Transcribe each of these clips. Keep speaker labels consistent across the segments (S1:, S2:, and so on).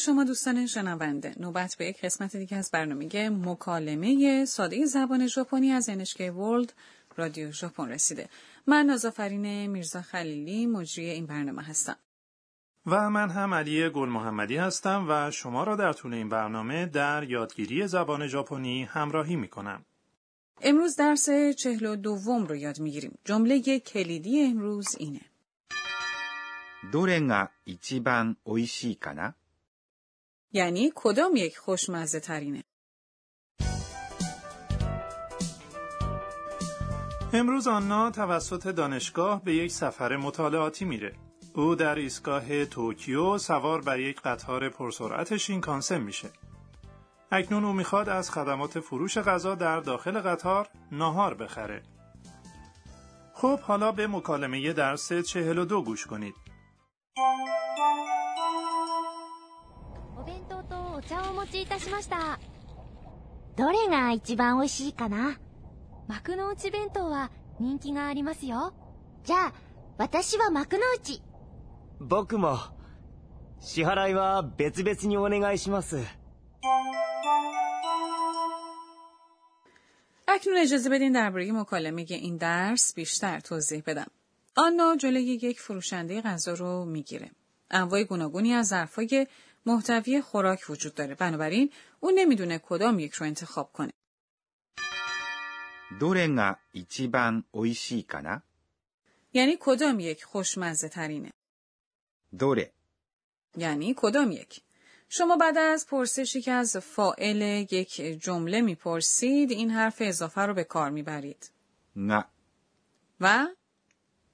S1: شما دوستان شنونده نوبت به یک قسمت دیگه از برنامه مکالمه ساده زبان ژاپنی از NHK ورلد رادیو ژاپن رسیده من نازافرین میرزا خلیلی مجری این برنامه هستم
S2: و من هم علی گل محمدی هستم و شما را در طول این برنامه در یادگیری زبان ژاپنی همراهی می کنم.
S1: امروز درس چهل و دوم رو یاد میگیریم. جمله کلیدی امروز اینه.
S3: どれが一番美味しいかな
S1: یعنی کدام یک خوشمزه ترینه؟
S2: امروز آنا توسط دانشگاه به یک سفر مطالعاتی میره. او در ایستگاه توکیو سوار بر یک قطار پرسرعت شینکانسن میشه. اکنون او می‌خواد از خدمات فروش غذا در داخل قطار ناهار بخره. خب حالا به مکالمه درس چهل و دو گوش کنید.
S4: ちいたしました
S5: どれが一番美味しいかな
S4: 幕の内弁当は人気がありますよ
S5: じゃあ、私は幕の内。
S6: 僕も支払いは別々にお願いします
S1: اکنون اجازه بدین درباره مکالمه این درس بیشتر توضیح بدم. آنا جلوی یک فروشنده غذا رو میگیره. انواع گوناگونی از ظرفای محتوی خوراک وجود داره. بنابراین او نمیدونه کدام یک رو انتخاب کنه.
S3: どれが一番美味しいかな
S1: یعنی کدام یک خوشمزه ترینه.
S3: どれ
S1: یعنی کدام یک. شما بعد از پرسشی که از فائل یک جمله میپرسید این حرف اضافه رو به کار میبرید.
S3: が
S1: و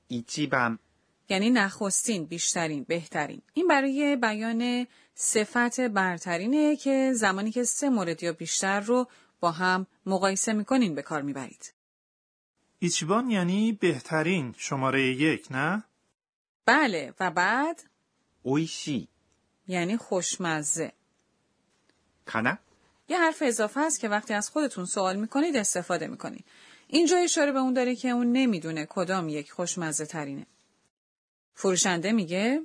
S3: 一番
S1: یعنی نخستین بیشترین بهترین. این برای بیان صفت برترینه که زمانی که سه مورد یا بیشتر رو با هم مقایسه می‌کنین به کار می‌برید.
S2: ایچیبان یعنی بهترین شماره یک نه؟
S1: بله. و بعد؟
S3: اویشی.
S1: یعنی خوشمزه.
S3: کانا
S1: یه حرف اضافه است که وقتی از خودتون سوال می‌کنید استفاده می‌کنید. اینجا اشاره به اون داره که اون نمی‌دونه کدام یک خوشمزه ترینه. فروشنده میگه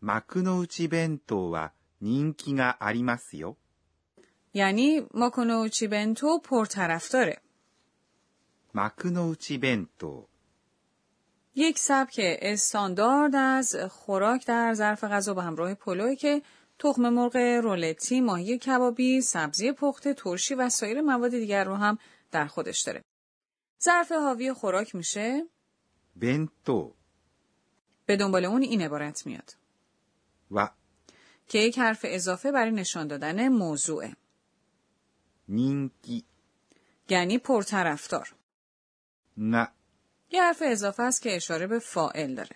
S3: 幕の内弁当は人気がありますよ
S1: یعنی ماکونوچی بنتو پرطرفداره.
S3: 幕の内弁当
S1: یک سبک استاندارد از خوراک در ظرف غذا به همراه پلوی که تخم مرغ رولتی، ماهی کبابی، سبزی پخته، ترشی و سایر مواد دیگر رو هم در خودش داره. ظرف حاوی خوراک میشه
S3: 弁当
S1: به دنبال اون این عبارت میاد.
S3: و
S1: که یک حرف اضافه برای نشان دادن موضوعه.
S3: نینگی
S1: یعنی پرطرفدار.
S3: نه
S1: یه حرف اضافه است که اشاره به فائل داره.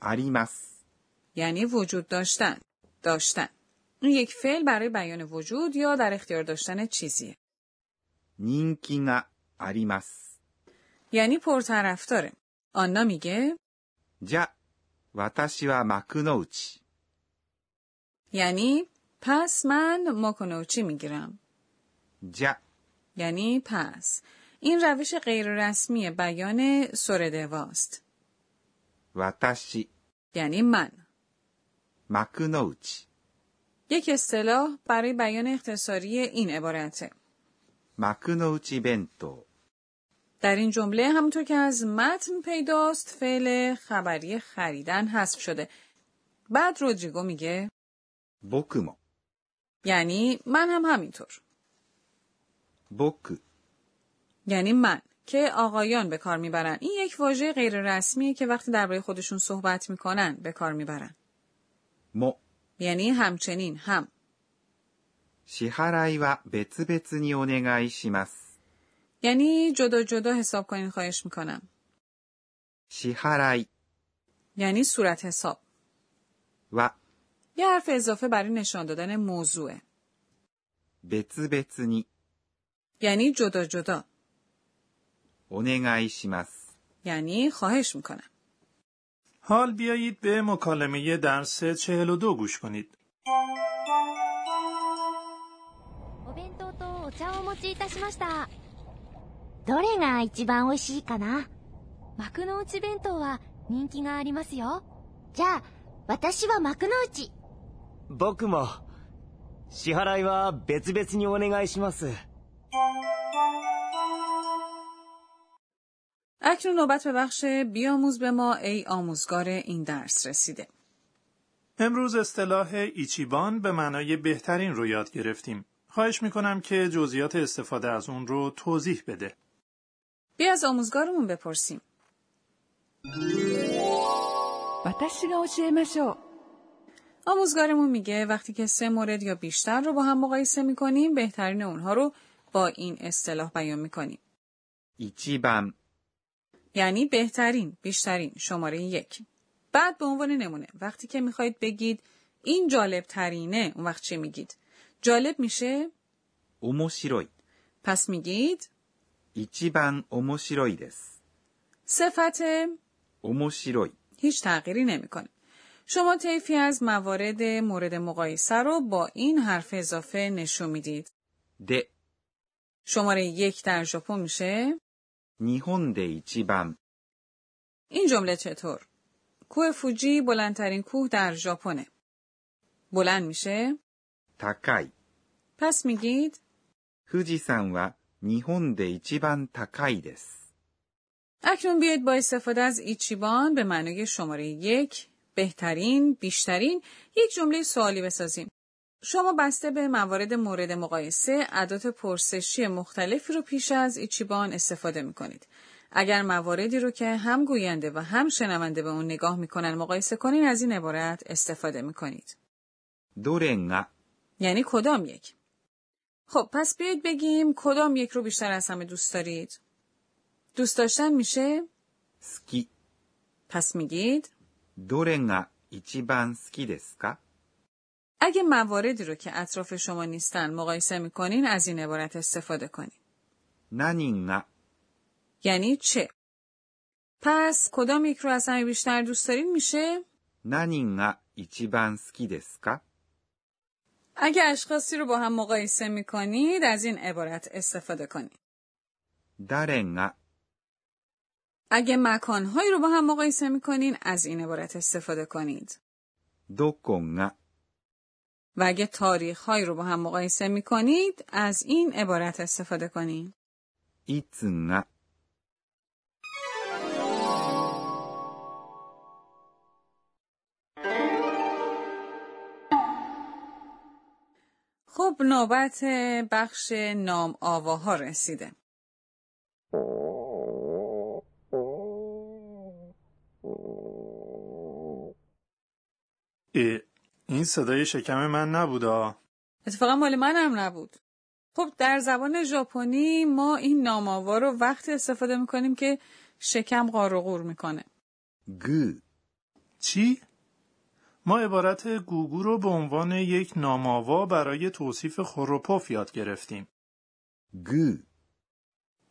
S3: آریماس
S1: یعنی وجود داشتن، داشتن. این یک فعل برای بیان وجود یا در اختیار داشتن چیزیه.
S3: نینکی نا آریماس
S1: یعنی پرطرفداره. آنا میگه
S3: じゃ私は幕の内
S1: یعنی پس من ماکونوچی میگیرم.
S3: じゃ
S1: یعنی پس. این روش غیر رسمی بیان سردواست.
S3: 私
S1: یعنی من.
S3: 幕の内
S1: یک اصطلاح برای بیان اختصاری این عبارته.
S3: 幕の内弁当
S1: در این جمله همونطور که از متن پیداست فعل خبری خریدن حذف شده. بعد رودریگو میگه
S3: 僕も
S1: یعنی من هم همینطور.
S3: 僕
S1: یعنی من که آقایان به کار میبرن. این یک واژه غیر رسمیه که وقتی درباره خودشون صحبت میکنن به کار میبرن.
S3: も
S1: یعنی همچنین هم.
S3: 支払いは別々にお願いします。
S1: یعنی جدا جدا حساب کنین خواهش میکنم.
S3: 支払い
S1: یعنی صورت حساب.
S3: は
S1: یه حرف اضافه برای نشان دادن موضوعه.
S3: 別々に
S1: یعنی جدا جدا.
S3: お願いします。
S1: یعنی خواهش میکنم.
S2: حال بیایید به مکالمه درس چهل و دو گوش کنید.
S4: お弁当とお茶をお持ちいたしました
S5: どれが一番美味しいかな
S4: 幕の内弁当は人気がありますよ
S5: じゃあ、私は幕の内。
S6: 僕も。支払いは別々にお願いします。
S1: اکنون نوبت به بخش بیاموز به ما ای آموزگار این درس رسیده.
S2: امروز اصطلاح ایچیبان به معنای بهترین رو یاد گرفتیم. خواهش میکنم که جزئیات استفاده از اون رو توضیح بده.
S1: بیا از آموزگارمون بپرسیم. آموزگارمون میگه وقتی که سه مورد یا بیشتر رو با هم مقایسه می‌کنیم بهترین اونها رو با این اصطلاح بیان می‌کنیم.
S3: ایچیبم
S1: یعنی بهترین، بیشترین، شماره یک. بعد به عنوان نمونه وقتی که می‌خواید بگید این جالب ترینه اون وقت چی میگید؟ جالب میشه؟
S3: اوموشیروی
S1: پس میگید
S3: 一番面白いです。
S1: صفت
S3: 面白い。
S1: هیچ تغییری نمیکنه. شما طیفی از موارد مورد مقایسه رو با این حرف اضافه نشون میدید.
S3: で、
S1: شماره یک در ژاپن میشه
S3: 日本で一番、
S1: این جمله چطور؟ کوه فوجی بلندترین کوه در ژاپنه. بلند میشه
S3: 高い。
S1: پس میگید
S3: 富士山は 日本で一番高いです。
S1: اکنون بیاید با استفاده از ایچیبان به معنای شماره یک بهترین بیشترین یک جمله سوالی بسازیم. شما بسته به موارد مورد مقایسه ادات پرسشی مختلفی رو پیش از ایچیبان استفاده می کنید. اگر مواردی رو که هم گوینده و هم شنونده به اون نگاه میکنن مقایسه کنین از این عبارت استفاده می کنید.
S3: どれが
S1: یعنی کدام یک؟ خب پس بیاید بگیم کدام یک رو بیشتر از همه دوست دارید؟ دوست داشتن میشه؟
S3: سکی
S1: پس میگید؟
S3: دوره گا ایچیبان سکی دسکا؟
S1: اگه مواردی رو که اطراف شما نیستن مقایسه می‌کنین از این عبارت استفاده کنین.
S3: نانینگا
S1: یعنی چه؟ پس کدام یک رو از همه بیشتر دوست دارین میشه؟
S3: نانی گا ایچیبان سکی دسکا؟
S1: اگه اشخاصی رو با هم مقایسه می‌کنید از این عبارت استفاده کنید.
S3: دارنگا
S1: اگه مکانهایی رو با هم مقایسه می‌کنین از این عبارت استفاده کنید.
S3: دوکونگا
S1: و اگه تاریخهایی رو با هم مقایسه می‌کنید از این عبارت استفاده کنید.
S3: ایتنگا
S1: خب نوبت بخش نام آواها رسیده.
S2: اه، این صدای شکم من نبودا.
S1: اتفاقا مال منم نبود. خب در زبان ژاپنی ما این نام آوا رو وقتی استفاده می‌کنیم که شکم قار و قور می‌کنه.
S3: グー
S2: چی؟ ما عبارت گوگو رو به عنوان یک ناماوا برای توصیف خروپوف یاد گرفتیم.
S3: گو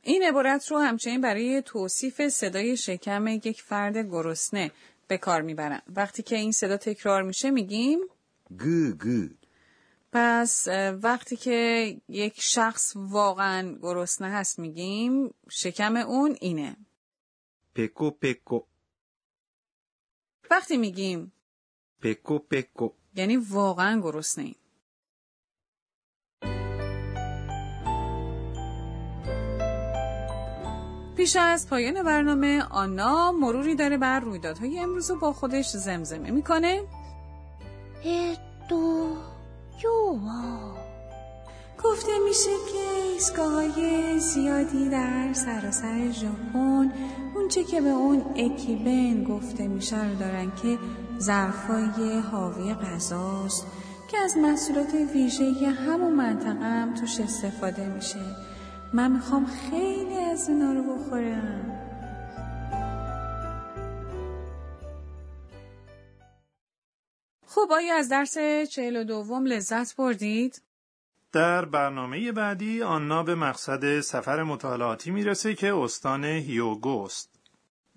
S1: این عبارت رو همچنین برای توصیف صدای شکم یک فرد گرسنه به کار می‌برن. وقتی که این صدا تکرار میشه میگیم
S3: گو گو
S1: پس وقتی که یک شخص واقعا گرسنه هست میگیم شکم اون اینه.
S3: پکو پکو
S1: وقتی میگیم
S3: پکو پکو
S1: یعنی واقعا گرسنه ایم. پیش از پایان برنامه آنا مروری داره بر رویدادهای امروز با خودش زمزمه می‌کنه.
S5: اتو یووا
S1: گفته میشه که ایسگاه زیادی در سراسر ژاپن اونچه که به اون اکیبن گفته میشه رو دارن که ظرفای حاوی غذاست که از محصولات ویژه همون منطقه هم توش استفاده میشه من می‌خوام خیلی از اونا رو بخورم خب آیا از درس چهل و دوم لذت بردید؟
S2: در برنامه بعدی آنا به مقصد سفر مطالعاتی می‌رسه که استان هیوگوست.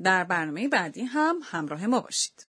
S1: در برنامه بعدی هم همراه ما باشید.